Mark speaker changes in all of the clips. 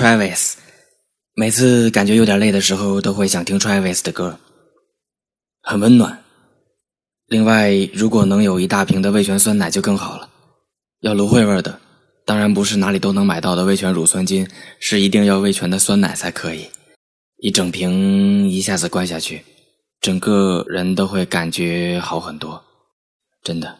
Speaker 1: Travis，每次感觉有点累的时候，都会想听 Travis 的歌，很温暖。另外，如果能有一大瓶的味全酸奶就更好了，要芦荟味的，当然不是哪里都能买到的味全乳酸菌，是一定要味全的酸奶才可以。一整瓶一下子灌下去，整个人都会感觉好很多，真的。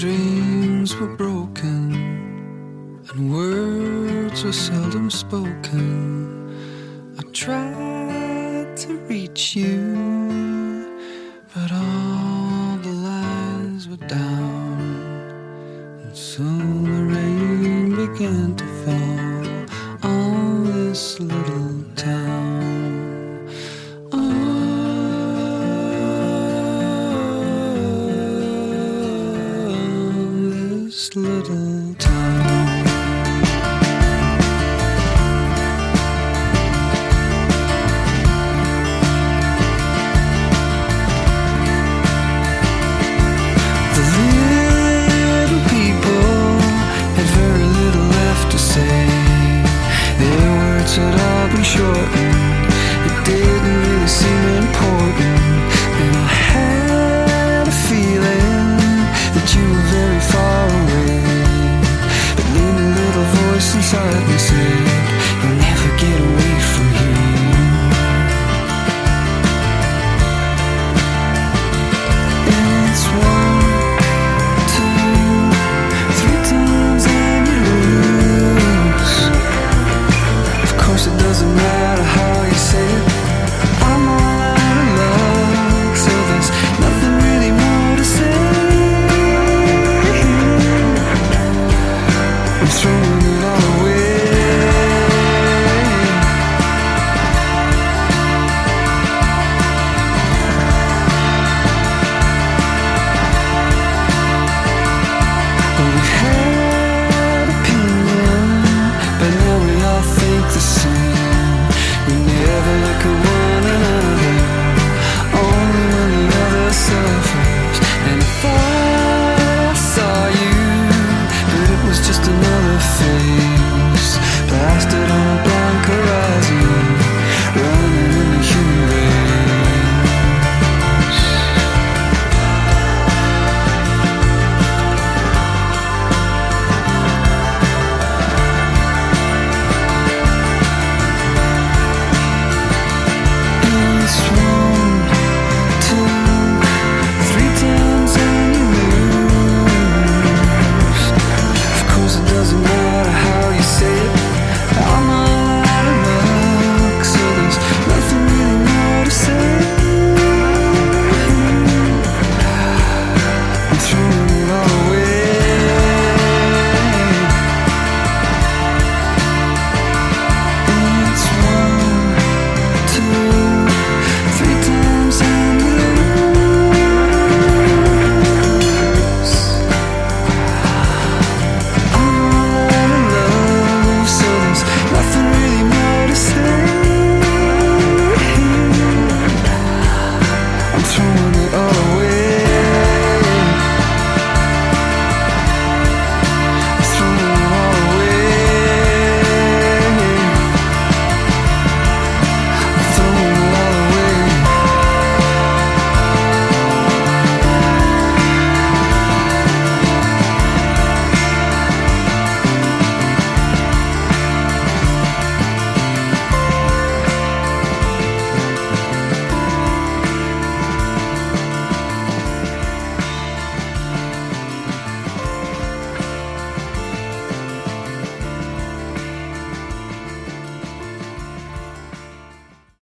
Speaker 2: Dreams were broken and words were seldom spoken. I tried to reach you, but all the lines were down, and soon the rain began to fall little time. stood on through